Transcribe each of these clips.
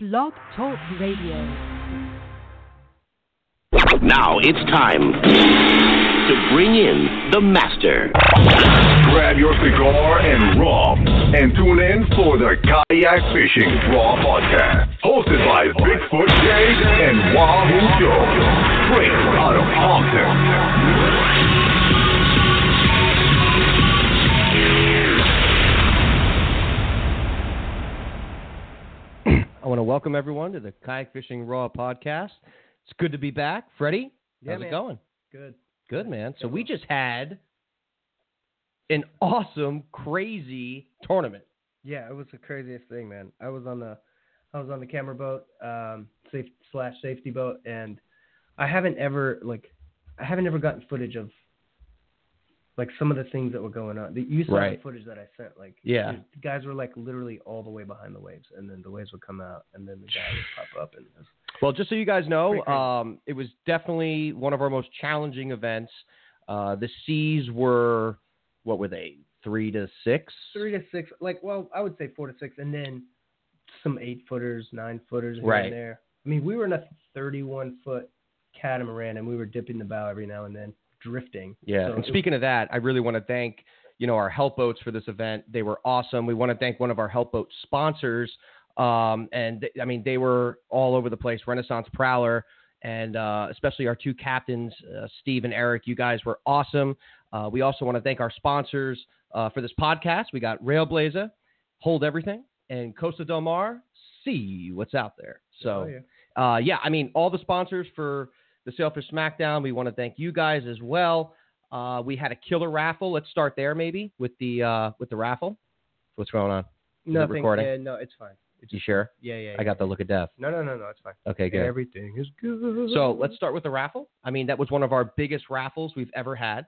Blog Talk Radio. Now it's time to bring in the master. Grab your cigar and rum and tune in for the Kayak Fishing Raw Podcast. Hosted by Bigfoot Jay and Wahoo Joe. Straight out of Compton. Want to welcome everyone to the Kayak Fishing Raw podcast. It's good to be back. Freddie, Yeah, how's man. it going? Good. Good, man. So we just had an awesome, crazy tournament. Yeah, it was the craziest thing, man. I was on the I was on the camera boat, um, safe slash safety boat, and I haven't ever like I haven't ever gotten footage of like some of the things that were going on. The- You saw Right. the footage that I sent. Like, Yeah. the guys were like literally all the way behind the waves, and then the waves would come out, and then the guy would pop up, and was, Well, just so you guys know, um, it was definitely one of our most challenging events. Uh, the seas were, what were they, three to six? three to six. Like, well, I would say four to six, and then some eight footers, nine footers here Right. and there. I mean, we were in a 31 foot catamaran, and we were dipping the bow every now and then, drifting. Yeah. So and speaking of that, I really want to thank, you know, our help boats for this event. They were awesome. We want to thank one of our help boat sponsors. Um, and th- I mean, they were all over the place. Renaissance Prowler, and uh, especially our two captains, uh, Steve and Eric. You guys were awesome. Uh, we also want to thank our sponsors uh, for this podcast. We got Railblaza, Hold Everything, and Costa Del Mar. See what's out there. So Oh, yeah. uh, yeah, I mean, all the sponsors for the Sailfish Smackdown, we want to thank you guys as well. Uh, we had a killer raffle. Let's start there, maybe with the uh, with the raffle. What's going on? Nothing. recording? Yeah, no, it's fine. It's You sure? yeah, yeah. I got the look of death. No, no, no, no. It's fine. Okay, good. Everything is good. So let's start with the raffle. I mean, that was one of our biggest raffles we've ever had.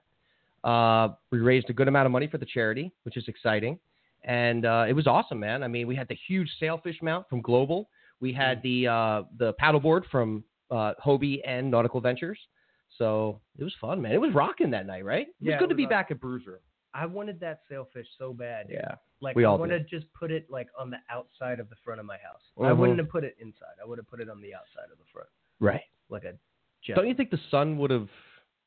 Uh, we raised a good amount of money for the charity, which is exciting, and uh, it was awesome, man. I mean, we had the huge sailfish mount from Global. We had the uh, the paddleboard from uh, Hobie and Nautical Ventures. So it was fun, man. It was rocking that night, right? It was Yeah, it good to be awesome. back at Bruiser. I wanted that sailfish so bad. Yeah. Like we I all want to just put it like on the outside of the front of my house. I Mhm. wouldn't have put it inside. I would have put it on the outside of the front, Right. like a. Jet. Don't you think the sun would have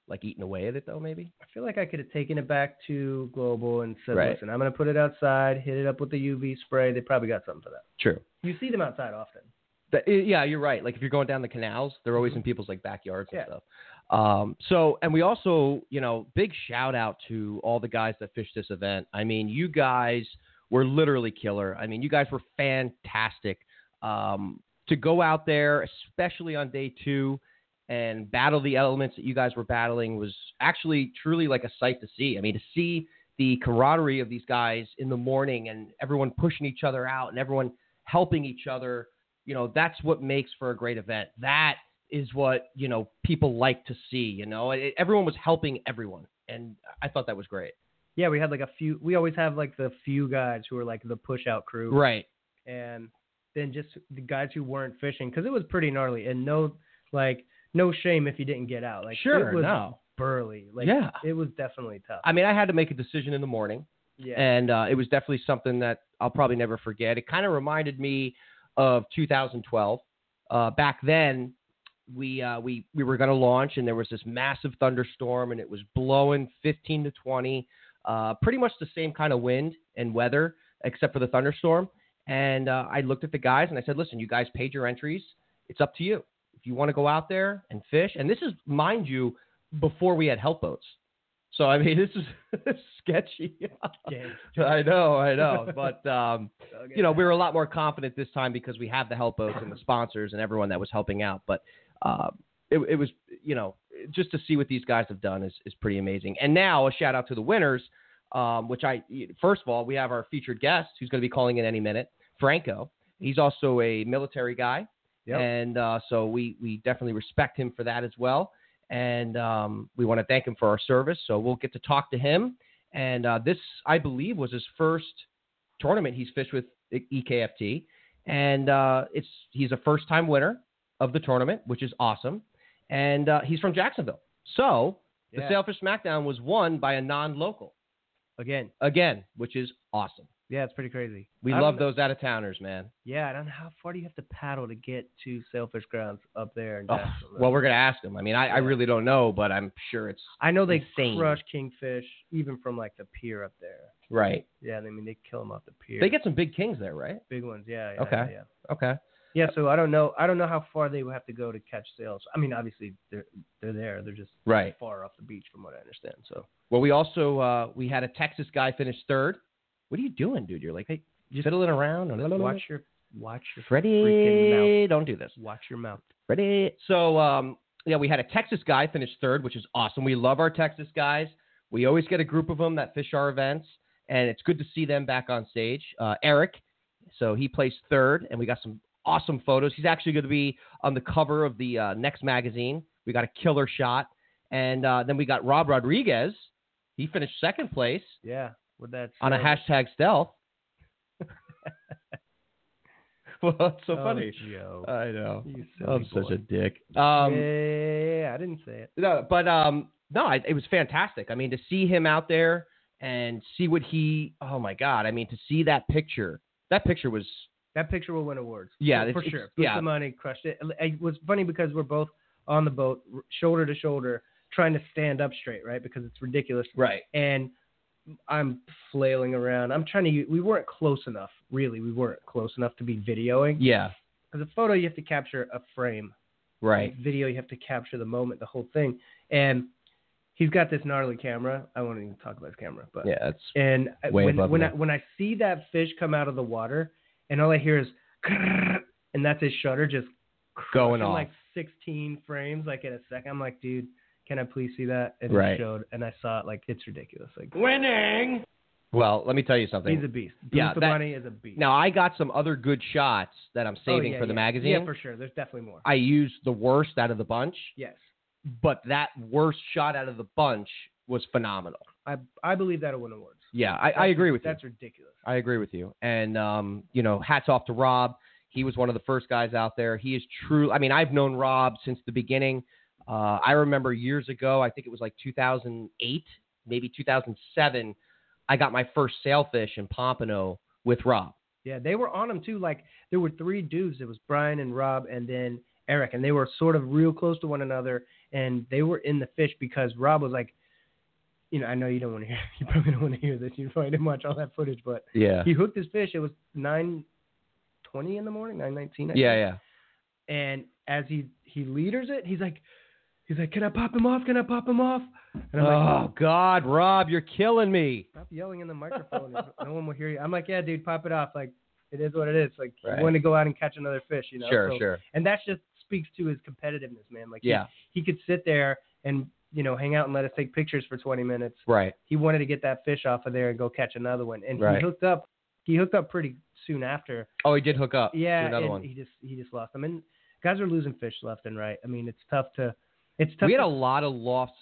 like eaten away at it though? Maybe. I feel like I could have taken it back to Global and said, Right. "Listen, I'm going to put it outside, hit it up with the UV spray. They probably got something for that. True. You see them outside often. That, yeah, you're right. Like if you're going down the canals, they're always in people's like backyards and Mm-hmm. Yeah. stuff. Um, so, and we also, you know, big shout out to all the guys that fished this event. I mean, you guys were literally killer. I mean, you guys were fantastic. Um, to go out there, especially on day two, and battle the elements that you guys were battling was actually truly like a sight to see. I mean, to see the camaraderie of these guys in the morning and everyone pushing each other out and everyone helping each other you know that's what makes for a great event that is what you know people like to see you know it, everyone was helping everyone and i thought that was great Yeah, we had like a few. We always have like the few guys who are like the push out crew, right and then just the guys who weren't fishing because it was pretty gnarly and no like no shame if you didn't get out. Like sure it was no burly. Like Yeah. it was definitely tough. i mean i had to make a decision in the morning yeah. and uh, it was definitely something that i'll probably never forget it kind of reminded me of 2012 uh, back then we uh, we we were going to launch and there was this massive thunderstorm and it was blowing 15 to 20 uh, pretty much the same kind of wind and weather except for the thunderstorm. And uh, i looked at the guys and i said listen you guys paid your entries. It's up to you. If you want to go out there and fish and this is mind you before we had help boats so i mean this is sketchy i know i know but um, you know, we were a lot more confident this time because we have the help boats and the sponsors and everyone that was helping out. But uh, it, it was, you know, just to see what these guys have done is, is pretty amazing. And now a shout out to the winners, um, which I, first of all, we have our featured guest who's going to be calling in any minute, Franco. He's also a military guy. Yep. And uh, so we, we definitely respect him for that as well. And um, we want to thank him for our service. So we'll get to talk to him. And uh, this, I believe, was his first tournament he's fished with EKFT, and uh, it's he's a first time winner of the tournament, which is awesome, and uh, he's from Jacksonville. So the Yeah. Sailfish Smackdown was won by a non local again. again, which is awesome. Yeah, it's pretty crazy. We I love those out of towners, man. Yeah, I don't know how far do you have to paddle to get to Sailfish Grounds up there Oh, well, we're gonna ask them. I mean, I, I really don't know, but I'm sure it's I know they insane. crush kingfish even from like the pier up there. right. Yeah, I mean they kill them off the pier. They get some big kings there, right? big ones. Yeah. yeah Okay. Yeah. Okay. Yeah. So I don't know. I don't know how far they would have to go to catch sails. I mean, obviously they're they're there. They're just Right. far off the beach from what I understand. So Well, we also uh, we had a Texas guy finish third. What are you doing, dude? You're like Hey, just fiddling around. watch your watch your freaking Freddie, mouth. don't do this. Watch your mouth. Ready? So, um, yeah, we had a Texas guy finish third, which is awesome. We love our Texas guys. We always get a group of them that fish our events, and it's good to see them back on stage. Uh, Eric, so he placed third, and we got some awesome photos. He's actually going to be on the cover of the uh, next magazine. We got a killer shot, and uh, then we got Rob Rodriguez. He finished second place Yeah. With that on a hashtag stealth. well, that's so Oh, funny. Joe. I know. I'm such a dick. Um, yeah, I didn't say it. no, but um, no, I, it was fantastic. I mean, to see him out there and see what he, oh my god, I mean, to see that picture, that picture was, That picture will win awards. Yeah, for, it's- for it's- sure. Put yeah. the money, crushed it. It was funny because we're both on the boat, shoulder to shoulder, trying to stand up straight, right? Because it's ridiculous. right, And I'm flailing around. I'm trying to. We weren't close enough. Really, we weren't close enough to be videoing. yeah, Because a photo, you have to capture a frame. right, Video, you have to capture the moment, the whole thing. And he's got this gnarly camera. I won't even talk about his camera, but yeah, it's and uh, Way when above when me. I, when I see that fish come out of the water, and all I hear is, and that's his shutter just Going off. like 16 frames like in a second. I'm like, dude, can I please see that? And Right. it showed, and I saw it. Like it's ridiculous. Like winning. well. Let me tell you something. he's a beast. Yeah, Booth that- Money is a beast. now I got some other good shots that I'm Oh, saving yeah, for the yeah. magazine. Yeah, for sure. There's definitely more. I used the worst out of the bunch, yes, but that worst shot out of the bunch was phenomenal. I I believe that'll win awards. Yeah, I, I agree with you. That's ridiculous. I agree with you. And um, you know, hats off to Rob. He was one of the first guys out there. He is true. I mean, I've known Rob since the beginning. Uh, I remember years ago. I think it was like 2008, maybe 2007. I got my first sailfish in Pompano with Rob. Yeah, they were on him too. Like there were three dudes. It was Brian and Rob, and then Eric, and they were sort of real close to one another. And they were in the fish because Rob was like, you know, I know you don't want to hear, you probably don't want to hear this. You probably didn't watch all that footage, but Yeah. he hooked his fish. It was nine twenty in the morning, nine nineteen. Yeah, yeah. And as he he leaders it, he's like, he's like, can I pop him off? Can I pop him off? And I'm like, oh, oh God, Rob, you're killing me. stop yelling in the microphone. no one will hear you. I'm like, yeah, dude, pop it off. Like, it is what it is. Like, Right. you want to go out and catch another fish, you know? Sure, So- sure. And that just speaks to his competitiveness, man. Like, he- Yeah, he, could sit there and, you know, hang out and let us take pictures for 20 minutes. right. He wanted to get that fish off of there and go catch another one. And Right. he hooked up. He hooked up pretty soon after. Oh, he did hook up. Yeah, another one. he just he just lost them. And guys are losing fish left and right. I mean, it's tough to. It's tough. We had to, a lot of lost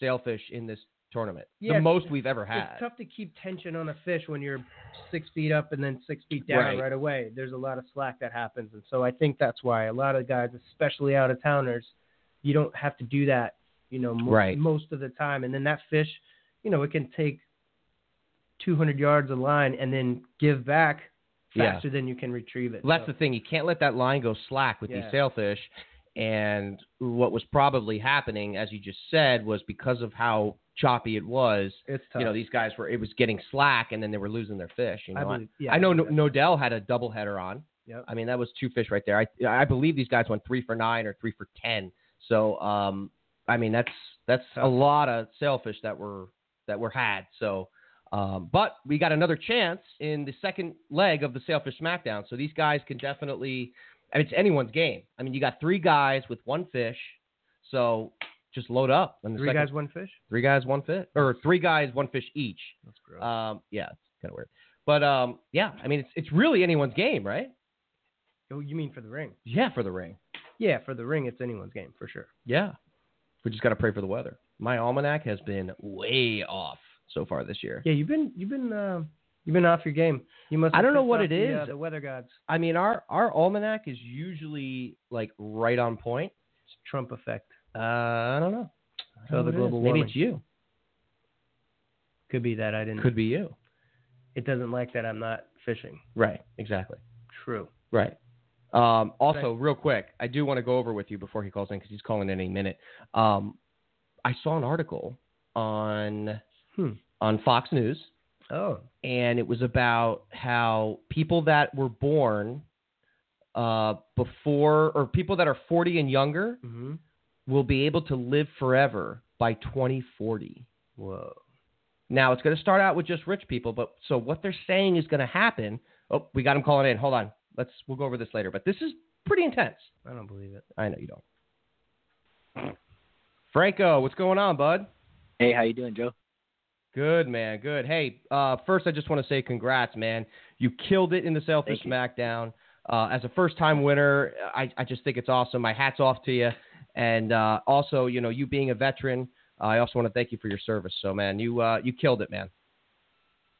sailfish in this tournament. Yeah, the most we've ever had. It's tough to keep tension on a fish when you're six feet up and then six feet down Right. right. away. There's a lot of slack that happens, and so I think that's why a lot of guys, especially out of towners, you don't have to do that, you know, mo- Right. most of the time. And then that fish, you know, it can take 200 yards of line and then give back Yeah. faster than you can retrieve it. Well, that's So- the thing. You can't let that line go slack with Yeah. these sailfish. And what was probably happening, as you just said, was because of how choppy it was. it's tough. You know, these guys were it was getting slack, and then they were losing their fish. You know, I believe, yeah, I know. Nodell had a double header on. Yep. I mean, that was two fish right there. I I believe these guys went three for nine or three for ten. So, um, I mean, that's that's a lot of sailfish that were that were had. So, um, but we got another chance in the second leg of the Sailfish Smackdown. So these guys can definitely. I mean, it's anyone's game. I mean, you got three guys with one fish, so just load up. the Three second- guys, one fish. three guys, one fish, or three guys, one fish each. That's gross. Um, yeah, it's kind of weird, but um, yeah, I mean, it's it's really anyone's game, right? oh, you mean for the ring? Yeah, for the ring. Yeah, for the ring, it's anyone's game for sure. Yeah, we just got to pray for the weather. My almanac has been way off so far this year. Yeah, you've been you've been uh, you've been off your game. You must. I don't know what it the, uh, the weather gods. I mean, our our almanac is usually like right on point. It's Trump effect. Uh, I don't know. I So don't the know it is. global Maybe warming. it's you. Could be that I didn't. Could be you. it doesn't like that I'm not fishing. Right. Exactly. True. Right. Um, also, real quick, I do want to go over with you before he calls in because he's calling in any minute. Um, I saw an article on Hmm. on Fox News, Oh. and it was about how people that were born uh, before or people that are 40 and younger Mm-hmm. will be able to live forever by 2040. Whoa. Now it's going to start out with just rich people, but so what they're saying is going to happen. Oh, we got him calling in. Hold on. Let's we'll go over this later, but this is pretty intense. I don't believe it. I know you don't. Franco, what's going on, bud? Hey, how you doing, Joe? Good, man. Good. Hey, uh, first I just want to say congrats, man. You killed it in the Sailfish Thank. SmackDown. Uh, as a first-time winner, I, I just think it's awesome. My hat's off to you. And uh, also, you know, you being a veteran, I also want to thank you for your service. So, man, you uh, you killed it, man.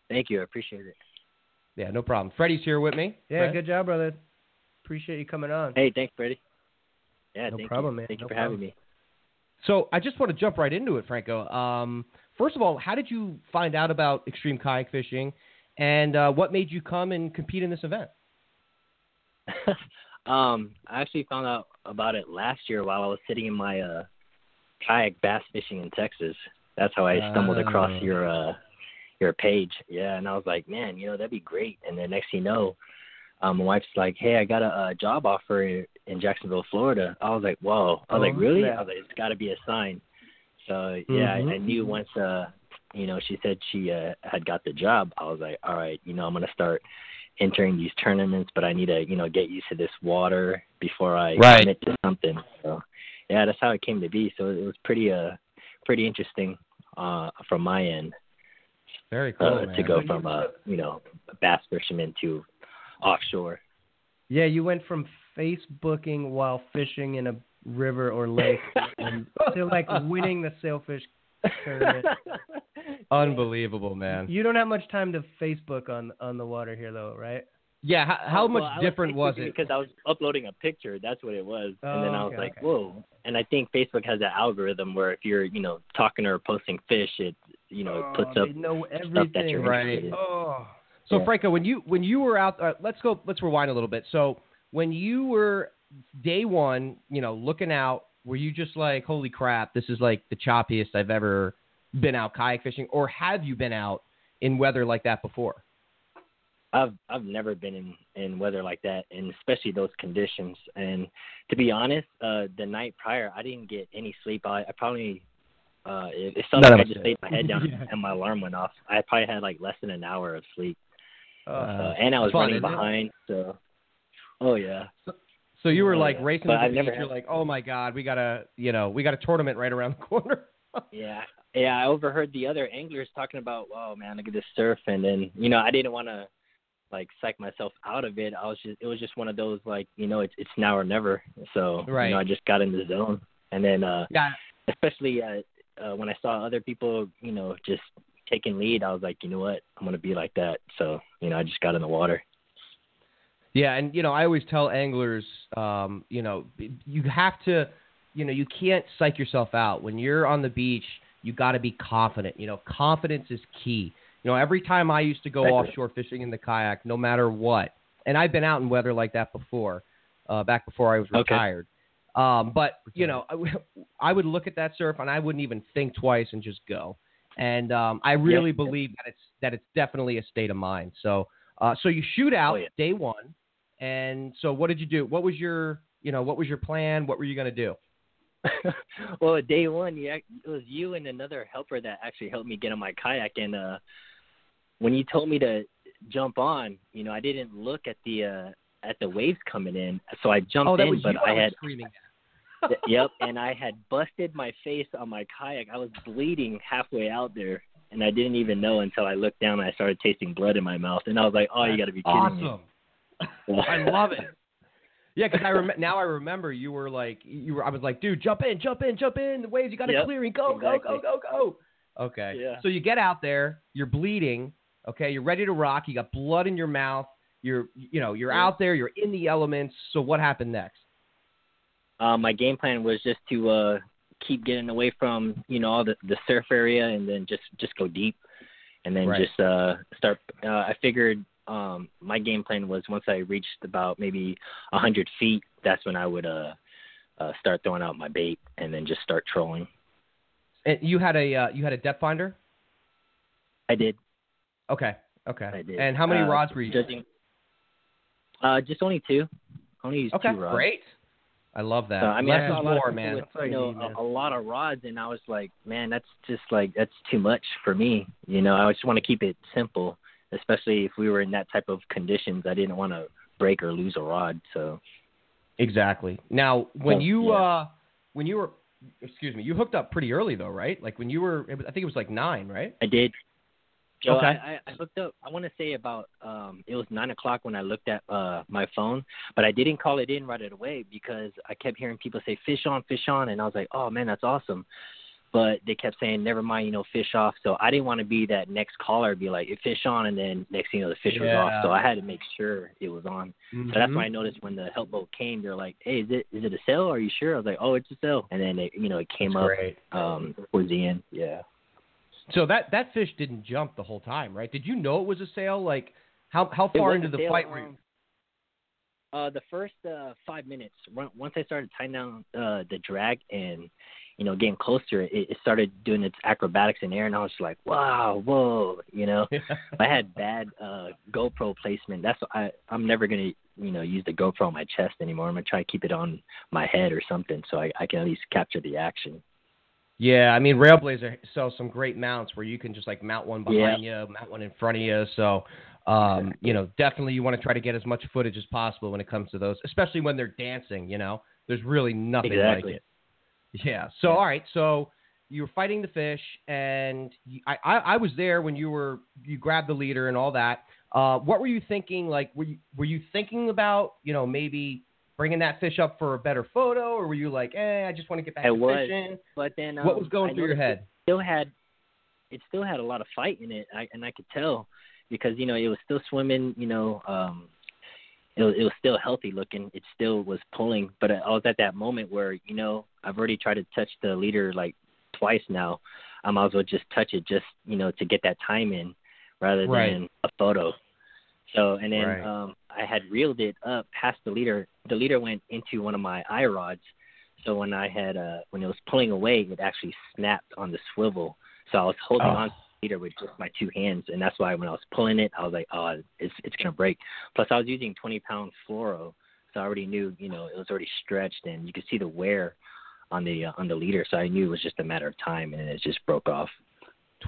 Thank you. I appreciate it. Yeah, no problem. Freddie's here with me. Yeah, Fred? good job, brother. Appreciate you coming on. Hey, thanks, Freddie. Yeah, No thank problem, you. man. Thank you for problem. having me. So I just want to jump right into it, Franco. Um, first of all, how did you find out about extreme kayak fishing, and uh, what made you come and compete in this event? um, I actually found out about it last year while I was sitting in my uh, kayak bass fishing in Texas. That's how I stumbled across Oh. your uh, your page. Yeah, and I was like, man, you know, that'd be great. And then next thing you know, um, my wife's like, hey, I got a, a job offer in Jacksonville, Florida. I was like, whoa. I was like, Oh, really? snap. I was like, it's got to be a sign. So yeah, I, I Mhm. knew once uh, you know, she said she uh, had got the job. I was like, all right, you know, I'm gonna start entering these tournaments, but I need to, you know, get used to this water before I Right. commit to something. So yeah, that's how it came to be. So it was pretty uh pretty interesting uh from my end Very cool, uh, to go from uh you know bass fisherman to offshore. Yeah, you went from Facebooking while fishing in a river or lake and to like winning the sailfish tournament. Unbelievable, man. You don't have much time to Facebook on on the water here though, right? Yeah, how, how Oh, much well, different was it? Because I was uploading a picture. That's what it was. and then Oh, I was okay, like, okay. whoa. And I think Facebook has that algorithm where if you're, you know, talking or posting fish, it, you know, it puts Oh, up know stuff that you're Right. interested in. Oh. So Yeah. Franco, when you when you were out, uh, let's go. Let's rewind a little bit. So when you were day one, you know, looking out, were you just like, "Holy crap, this is like the choppiest I've ever been out kayak fishing," or have you been out in weather like that before? I've I've never been in in weather like that, and especially those conditions. And to be honest, uh, the night prior, I didn't get any sleep. I, I probably uh, it, it felt like I just laid my head down Yeah. and my alarm went off. I probably had like less than an hour of sleep, Oh. uh, and I was fun, running isn't it? behind. So, oh yeah. So you were like racing But to the I've beach. never You're like, "Oh my god, we got a you know we got a tournament right around the corner." Yeah, yeah. I overheard the other anglers talking about, oh man, look at this surf," and then you know, I didn't want to like psych myself out of it. I was just, it was just one of those like, you know, it's it's now or never. So Right. you know, I just got in the zone, and then uh yeah, especially uh, uh when I saw other people, you know, just taking lead, I was like, you know what, I'm gonna be like that. So you know, I just got in the water. Yeah, and you know, I always tell anglers, um, you know, you have to, you know, you can't psych yourself out when you're on the beach. You got to be confident. You know, confidence is key. You know, every time I used to go offshore fishing in the kayak, no matter what, and I've been out in weather like that before, uh, back before I was Okay. retired. Um, but you know, I, w- I would look at that surf and I wouldn't even think twice and just go. And um, I really believe that it's that it's definitely a state of mind. So, uh, so you shoot out Oh, yeah. day one, and so what did you do? What was your you know what was your plan? What were you gonna do? well, day one, yeah, it was you and another helper that actually helped me get on my kayak. And uh, when you told me to jump on, you know, I didn't look at the uh, at the waves coming in, so I jumped oh, in. but. I was had, screaming. yep, and I had busted my face on my kayak. I was bleeding halfway out there, and I didn't even know until I looked down and I started tasting blood in my mouth. And I was like, "Oh, you got to be kidding awesome. me!" I love it. Yeah, because I rem- now I remember you were like you were. I was like, dude, jump in, jump in, jump in. The waves, you got to Yep, clearing. Go, exactly. go, go, go, go. Okay. Yeah. So you get out there, you're bleeding. Okay, you're ready to rock. You got blood in your mouth. You're, you know, you're Yeah. out there. You're in the elements. So what happened next? uh, my game plan was just to uh, keep getting away from you know all the, the surf area and then just just go deep and then Right. just uh start. Uh, I figured um my game plan was once I reached about maybe a hundred feet, that's when I would uh uh start throwing out my bait and then just start trolling. And you had a uh, you had a depth finder. I did. Okay. Okay. I did. And how many Uh, rods were you? using? Judging. Uh, just only two. Only used Okay. two rods. Great. I love that. So, I mean, Less I saw a lot of more, man. with you know a, a lot of rods, and I was like, man, that's just like that's too much for me. You know, I just want to keep it simple, especially if we were in that type of conditions. I didn't want to break or lose a rod. So Exactly. Now, when you yeah. uh when you were excuse me, you hooked up pretty early though, right? Like when you were was- I think it was like 9, right? I did. Joe, Okay. I, I, hooked up. I want to say about um, it was nine o'clock when I looked at uh, my phone, but I didn't call it in right away because I kept hearing people say fish on, fish on, and I was like, oh man, that's awesome. But they kept saying never mind, you know, fish off. So I didn't want to be that next caller, be like "It fish on, and then next thing you know, the fish was off. So I had to make sure it was on. So that's when I noticed when the help boat came, they're like, hey, is it is it a cell? Are you sure? I was like, oh, it's a cell. And then it, you know, it came That's up great. um, towards the end. Yeah. So that that fish didn't jump the whole time, right? Did you know it was a sail? Like how how far into the fight flight were you? Uh, the first uh, five minutes, once I started tying down uh, the drag and you know getting closer, it, it started doing its acrobatics in air, and I was like, wow, whoa, you know. I had bad uh, GoPro placement. That's I I'm never gonna you know use the GoPro on my chest anymore. I'm gonna try to keep it on my head or something so I, I can at least capture the action. Yeah, I mean Railblaza sells some great mounts where you can just like mount one behind you, mount one in front of you. So, um, you know, definitely you want to try to get as much footage as possible when it comes to those, especially when they're dancing. You know, there's really nothing Exactly. like it. Yeah. So all right, so you were fighting the fish, and you, I, I I was there when you were you grabbed the leader and all that. Uh, what were you thinking? Like, were you were you thinking about you know maybe bringing that fish up for a better photo, or were you like, eh, I just want to get back I to was. fishing? But then um, What was going I through your head? still had it still had a lot of fight in it I, and I could tell because you know it was still swimming you know um it was, it was still healthy looking it still was pulling but I was at that moment where you know I've already tried to touch the leader like twice now I might as well just touch it just you know to get that time in rather Right. than a photo so and then Right. um I had reeled it up past the leader the leader went into one of my eye rods so when I had uh when it was pulling away, it actually snapped on the swivel. So I was holding Oh. on leader with just my two hands, and that's why when I was pulling it, I was like, oh, it's it's gonna break. Plus, I was using 20 pound fluoro, so I already knew, you know, it was already stretched, and you could see the wear on the uh, on the leader. So I knew it was just a matter of time, and it just broke off.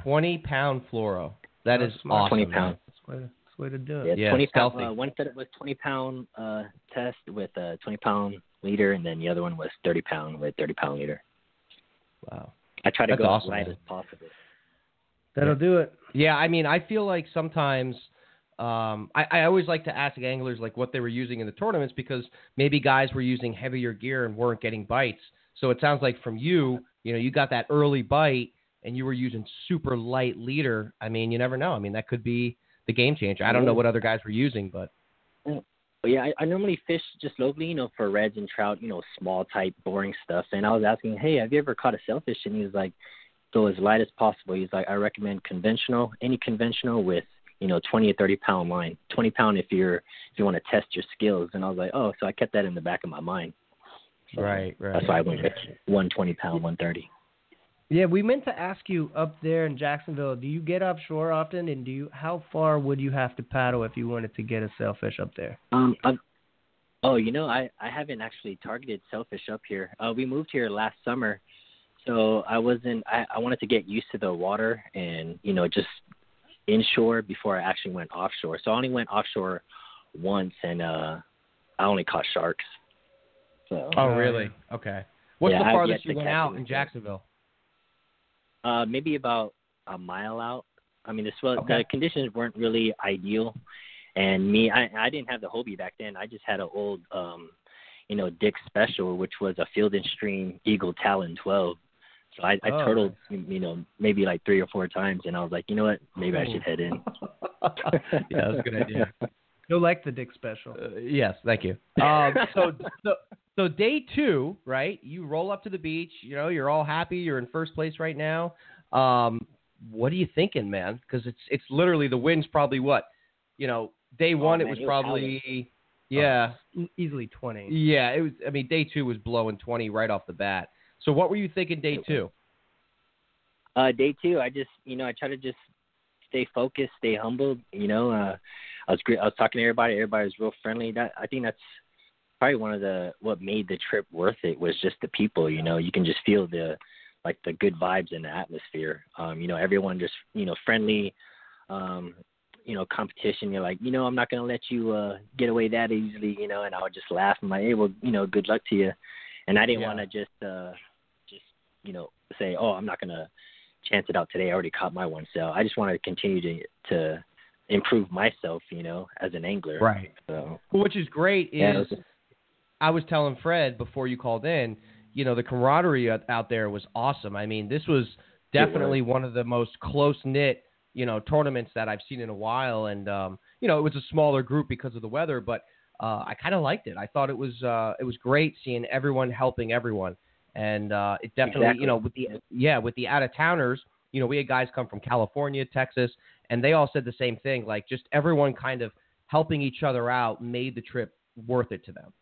Twenty pound fluoro. That is That's smart. awesome. 20 man. pound. That's the way to, that's the way to do it. Yeah, 20 pound. stealthy. Uh, one setup was 20 pound uh, test with a 20 pound leader, and then the other one was 30 pound with 30 pound leader. Wow. I try to That's go awesome, as light man. as possible. That'll do it. Yeah, I mean, I feel like sometimes um, I, I always like to ask anglers like what they were using in the tournaments because maybe guys were using heavier gear and weren't getting bites. So it sounds like from you, you know, you got that early bite and you were using super light leader. I mean, you never know. I mean, that could be the game changer. I don't know what other guys were using, but But yeah, I, I normally fish just locally, you know, for reds and trout, you know, small type, boring stuff. And I was asking, hey, have you ever caught a sailfish? And he was like, go as light as possible. He's like, I recommend conventional, any conventional with, you know, 20 or 30 pound line. 20 pound if you're if you want to test your skills. And I was like, oh, so I kept that in the back of my mind. So right, right. That's why I went with 120 pound, 130. Yeah, we meant to ask you up there in Jacksonville. Do you get offshore often, and do you? How far would you have to paddle if you wanted to get a sailfish up there? Um, I've, oh, you know, I I haven't actually targeted sailfish up here. Uh, we moved here last summer, so I wasn't. I I wanted to get used to the water and you know just inshore before I actually went offshore. So I only went offshore once, and uh, I only caught sharks. So Oh, really? Okay. What's Yeah, the farthest you went out in. Jacksonville? uh, maybe about a mile out. I mean, the swell, Okay. the conditions weren't really ideal, and me, I I didn't have the Hobie back then. I just had an old, um, you know, Dick Special, which was a Field and Stream Eagle Talon 12. So I, I Oh, turtled, you know, maybe like three or four times, and I was like, you know what, maybe I Oh. should head in. yeah, that's a good idea. You'll like the Dick Special. Uh, yes, thank you. Um, so, so, so day two, right? You roll up to the beach. You know, you're all happy. You're in first place right now. Um, what are you thinking, man? Because it's it's literally the wind's probably what, you know, day one it man, was it was probably yeah E- Easily 20. yeah it was. I mean, day two was blowing twenty right off the bat. So what were you thinking day two? Uh, day two, I just, you know, I try to just stay focused, stay humble. You know, uh, I was great. I was talking to everybody. Everybody was real friendly. That I think that's probably one of the what made the trip worth it was just the people. You know, you can just feel the like the good vibes in the atmosphere. Um, you know, everyone just you know friendly. Um, you know, competition. You're like, you know, I'm not gonna let you uh get away that easily. You know, and I would just laugh. I'm like, hey, well, you know, good luck to you. And I didn't Yeah. want to just uh just you know say, oh, I'm not gonna chance it out today. I already caught my one. So I just want to continue to to improve myself, you know, as an angler. Right. So Well, which is great is yeah, it was- I was telling Fred before you called in, you know, the camaraderie out- out there was awesome. I mean, this was definitely one of the most close knit, you know, tournaments that I've seen in a while. And um, you know, it was a smaller group because of the weather, but uh, I kind of liked it. I thought it was uh, it was great seeing everyone helping everyone, and uh, it definitely, Exactly. you know, with the yeah, with the out of towners, you know, we had guys come from California, Texas, and they all said the same thing. Like just everyone kind of helping each other out made the trip worth it to them.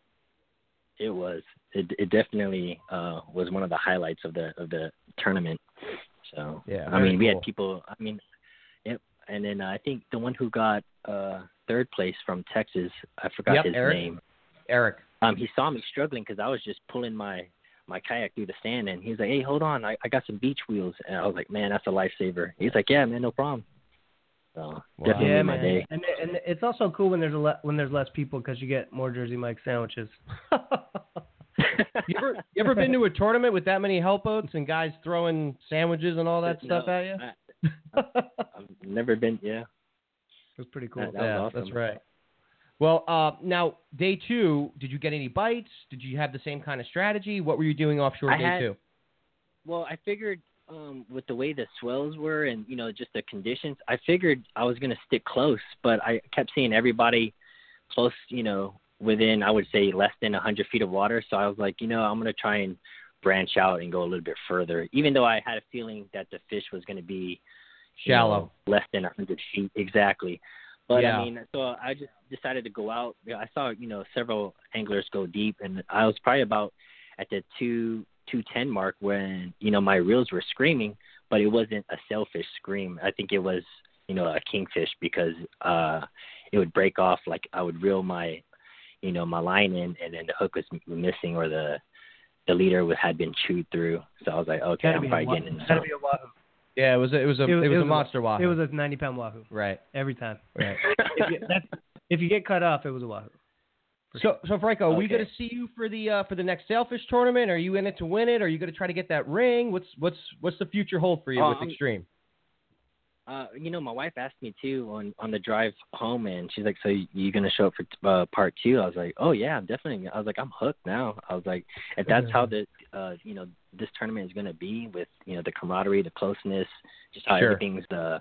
it was it it definitely uh was one of the highlights of the of the tournament. So Yeah, I mean, we had people. I mean, yep. And then uh, I think the one who got uh third place from Texas, I forgot Yep, his Eric. name. Eric. Um, he saw me struggling because I was just pulling my my kayak through the sand, and he's like, "Hey, hold on, I, I got some beach wheels." And I was like, "Man, that's a lifesaver." He's like, "Yeah, man, no problem." So definitely Yeah, my man. day. And and it's also cool when there's a le- when there's less people because you get more Jersey Mike sandwiches. You ever you ever been to a tournament with that many help boats and guys throwing sandwiches and all that stuff at you? I, I've never been. Yeah. It was pretty cool. That- that yeah, was awesome. that's right. Well, uh, now day two, did you get any bites? Did you have the same kind of strategy? What were you doing offshore I day had- two? Well, I figured um with the way the swells were and you know just the conditions, I figured I was going to stick close, but I kept seeing everybody close, you know, within I would say less than a 100 feet of water, so I was like, you know, I'm going to try and branch out and go a little bit further, even though I had a feeling that the fish was going to be Shallow. know, less than a 100 feet exactly. But Yeah. I mean, so I just decided to go out. I saw, you know, several anglers go deep, and I was probably about at the two two ten mark when you know my reels were screaming, but it wasn't a sailfish scream. I think it was you know a kingfish because uh it would break off like I would reel my you know my line in, and then the hook was missing or the the leader had been chewed through. So I was like, okay, I'm probably getting in. gotta be a wahoo. Yeah, it was a, it was a it was, It was- a monster wahoo. It was a 90 pound wahoo right, every time. right. If you, that's, if you get cut off, it was a wahoo. So, so Franco, are we going to see you for the uh, for the next sailfish tournament? Are you in it to win it? Are you going to try to get that ring? What's what's what's the future hold for you Oh, with Extreme? Uh, you know, my wife asked me too on on the drive home, and she's like, "So you gonna show up for uh, part two? I was like, "Oh yeah, I'm definitely." I was like, "I'm hooked now." I was like, "If that's how the uh, you know this tournament is gonna be with you know the camaraderie, the closeness, just how Sure. everything's uh,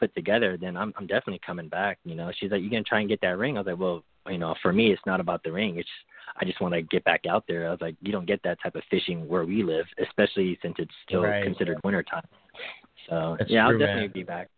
put together, then I'm I'm definitely coming back." You know, she's like, "You gonna try and get that ring?" I was like, "Well, you know, for me, it's not about the ring. It's I just want to get back out there." I was like, "You don't get that type of fishing where we live, especially since it's still Right. considered winter time." So That's yeah, true, I'll definitely man. be back.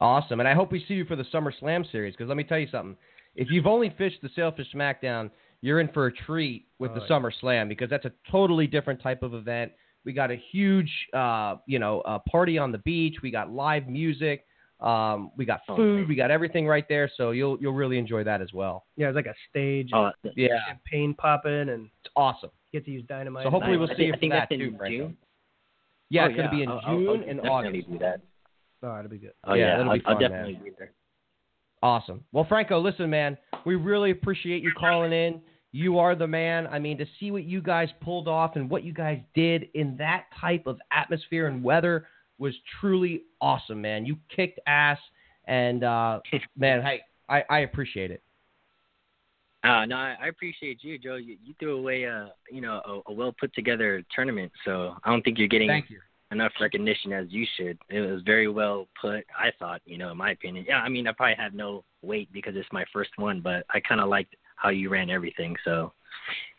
Awesome, and I hope we see you for the Summer Slam series. Because let me tell you something: if you've only fished the Sailfish Smackdown, you're in for a treat with Oh, the yeah. Summer Slam because that's a totally different type of event. We got a huge, uh, you know, uh, party on the beach. We got live music. Um, we got Oh, food. nice. We got everything right there. So you'll you'll really enjoy that as well. Yeah, it's like a stage, Oh, Yeah, champagne popping, and it's awesome. You get to use dynamite. So hopefully nice. we'll I see you think- I for think that that's in too, Franco. Yeah, Oh, it's going to be in I'll- June I'll and August. do that. Oh, that'll be good. Oh Yeah, yeah, that'll I'll, be fun, I'll definitely man. be there. Awesome. Well, Franco, listen, man, we really appreciate you calling in. You are the man. I mean, to see what you guys pulled off and what you guys did in that type of atmosphere and weather was truly awesome, man. You kicked ass, and uh, man, hey, I, I appreciate it. Uh, no, I, I appreciate you, Joe. You, you threw away a you know a, a well put together tournament, so I don't think you're getting Thank you. enough recognition as you should. It was very well put. I thought, you know, in my opinion. Yeah, I mean, I probably had no weight because it's my first one, but I kind of liked how you ran everything. So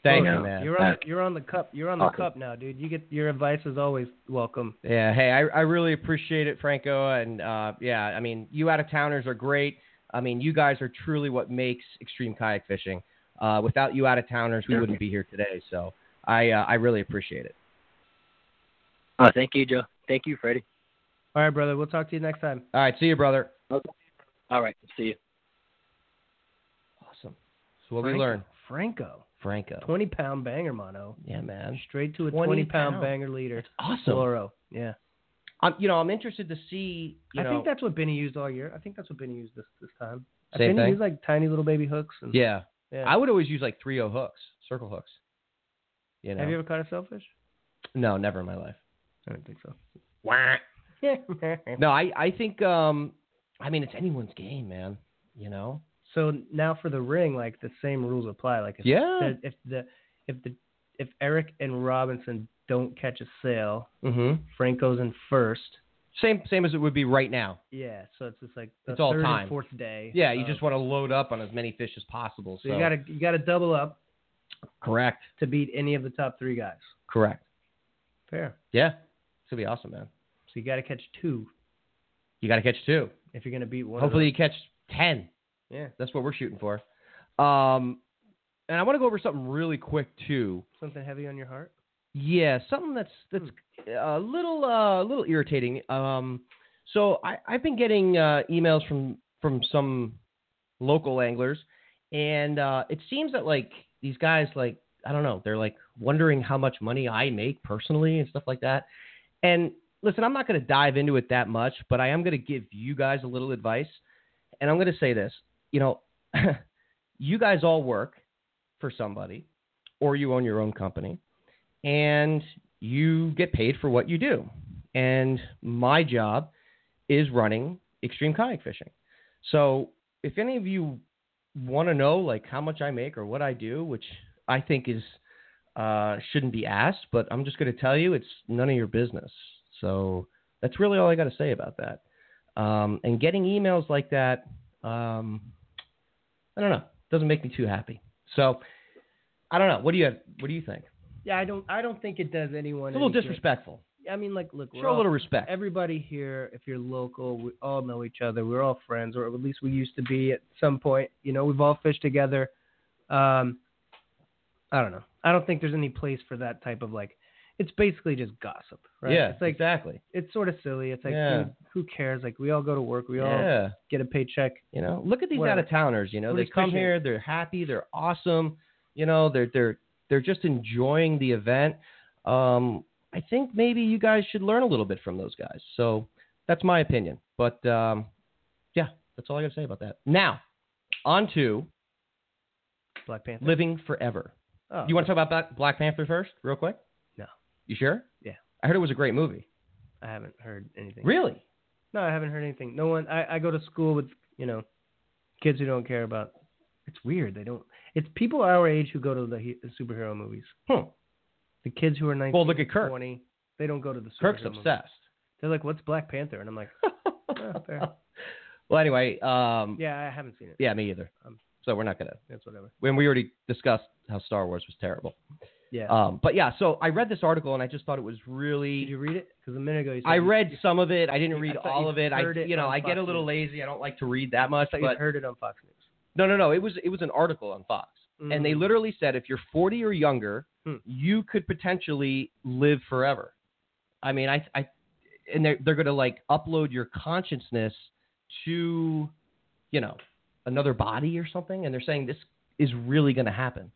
Thank You you, man. You're on. You're on the cup. You're on the Awesome. cup now, dude. You get your advice is always welcome. Yeah, hey, I, I really appreciate it, Franco, and uh, yeah, I mean, you out of towners are great. I mean, you guys are truly what makes extreme kayak fishing. Uh, without you out of towners, we wouldn't be here today. So I uh, I really appreciate it. Oh, thank you, Joe. Thank you, Freddie. All right, brother. We'll talk to you next time. All right, see you, brother. Okay. All right, see you. Awesome. So what we Franco. learned, Franco, Franco. twenty pound banger mono, Yeah, man. straight to a 20 twenty pound pound. banger leader. Awesome. Fluoro. Yeah. I'm, you know, I'm interested to see. You I know, think that's what Benny used all year. I think that's what Benny used this this time. Same Benny thing? used like tiny little baby hooks. And, yeah. yeah. I would always use like 3-0 hooks, circle hooks. You know. Have you ever caught a sailfish? No, never in my life. I don't think so. No, I I think um I mean it's anyone's game, man. You know. so now for the ring, like the same rules apply. Like if Yeah. the, if the if the if Eric and Robinson don't catch a sail, Mhm. Franco's in first. Same same as it would be right now. Yeah, so it's just like the It's all third time. and fourth day. Yeah, you of- just want to load up on as many fish as possible. So, so you gotta you gotta double up correct, to beat any of the top three guys. correct. Fair. Yeah, it's gonna be awesome, man. So you gotta catch two You got to catch two. if you're gonna beat one. Hopefully, of you catch ten. them. yeah, That's what we're shooting for. Um, and I want to go over something really quick too. something heavy on your heart. Yeah, something that's that's a little uh, a little irritating. Um, so I, I've been getting uh, emails from from some local anglers, and uh, it seems that like these guys like I don't know they're like wondering how much money I make personally and stuff like that. And listen, I'm not going to dive into it that much, but I am going to give you guys a little advice, and I'm going to say this. You know, you guys all work for somebody, or you own your own company and you get paid for what you do. And my job is running extreme kayak fishing. So if any of you want to know like how much I make or what I do, which I think is uh, shouldn't be asked, but I'm just going to tell you it's none of your business. So that's really all I got to say about that. Um, and getting emails like that, um, I don't know, doesn't make me too happy. So I don't know. What do you what do you think? Yeah, I don't I don't think it does anyone. It's a little any good. disrespectful. I mean, like, look, we're Show a all- little respect. everybody here, if you're local, we all know each other. We're all friends, or at least we used to be at some point. You know, we've all fished together. Um, I don't know. I don't think there's any place for that type of like. It's basically just gossip, right? Yeah, It's like exactly. it's sort of silly. It's like, Yeah. dude, who cares? Like, we all go to work. We all get a paycheck. you know, look at these out of towners. You know, We're they come here, they're happy, they're awesome. You know, they're they're they're just enjoying the event. Um, I think maybe you guys should learn a little bit from those guys. So that's my opinion. But um, yeah, that's all I got to say about that. Now, on to Black Panther. Living Forever. Oh, You want to talk about Black- Black Panther first, real quick? No. You sure? Yeah. I heard it was a great movie. I haven't heard anything. Really? No, I haven't heard anything. No one. I, I go to school with you know, kids who don't care about. It's weird. They don't. It's people our age who go to the, superhero movies. Hmm. The kids who are 19, Well, look at Kirk. 20, they don't go to the superhero Kirk's movies. obsessed. They're like, "What's Black Panther?" And I'm like, "Oh, well, anyway, um, yeah. "Yeah, I haven't seen it. Yeah, me either. Um, so we're not gonna. That's whatever." When we already discussed how Star Wars was terrible. Yeah. Um, but yeah, so I read this article and I just thought it was really. Did you read it? Because a minute ago you said I read you, some of it. I didn't read thought all of it. I, you know, I get a little lazy. I don't like to read that much. I But heard it on Fox News. No, no, no. It was it was an article on Fox, and they Mm. literally said if you're 40 or younger, Hmm. you could potentially live forever. I mean, I, I, and they're they're gonna like upload your consciousness to, you know, another body or something, and they're saying this is really gonna happen.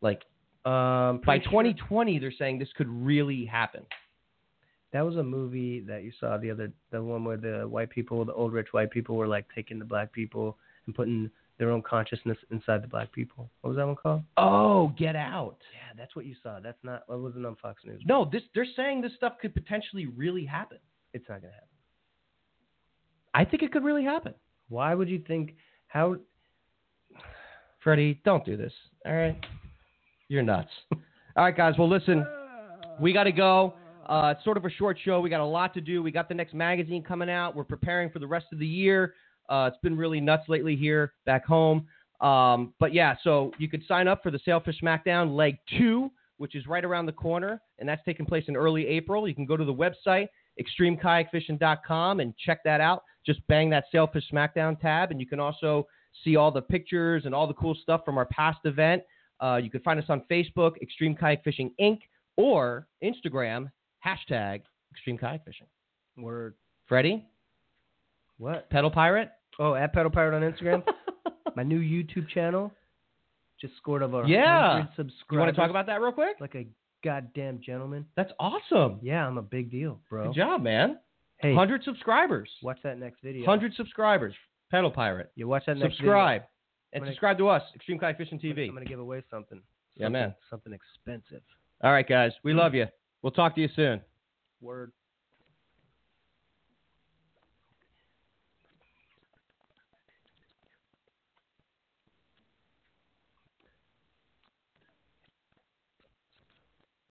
Like Um, by pretty sure 2020, they're saying this could really happen. that was a movie that you saw the other, the one where the white people, the old rich white people, were like taking the black people and putting their own consciousness inside the black people. What was that one called? Oh, get out! Yeah, that's what you saw. That's not. That wasn't on Fox News. No, this they're saying this stuff could potentially really happen. It's not gonna happen. I think it could really happen. Why would you think? How? Freddie, don't do this. All right, you're nuts. All right, guys. Well, listen, we got to go. Uh, it's sort of a short show. We got a lot to do. We got the next magazine coming out. We're preparing for the rest of the year. Uh, it's been really nuts lately here back home. Um, but yeah, so you could sign up for the Sailfish Smackdown Leg 2, which is right around the corner, and that's taking place in early April. You can go to the website, extremekayakfishing.com, and check that out. Just bang that Sailfish Smackdown tab, and you can also see all the pictures and all the cool stuff from our past event. Uh, you can find us on Facebook, Extreme Kayak Fishing Inc., or Instagram, hashtag Extreme Kayak Fishing. Word. Freddie, What? Pedal Pirate? Oh, at Pedal Pirate on Instagram. My new YouTube channel just scored over Yeah. 100 subscribers. You want to talk about that real quick? like a goddamn gentleman? That's awesome. Yeah, I'm a big deal, bro. Good job, man. Hey, 100 subscribers. watch that next video. 100 subscribers. Pedal Pirate. You watch that next video. Subscribe. And gonna- subscribe to us, Extreme Kayak Fishing. TV. I'm gonna give away something. Yeah, Something- man. Something expensive. All right, guys. We love mm. you. We'll talk to you soon. Word.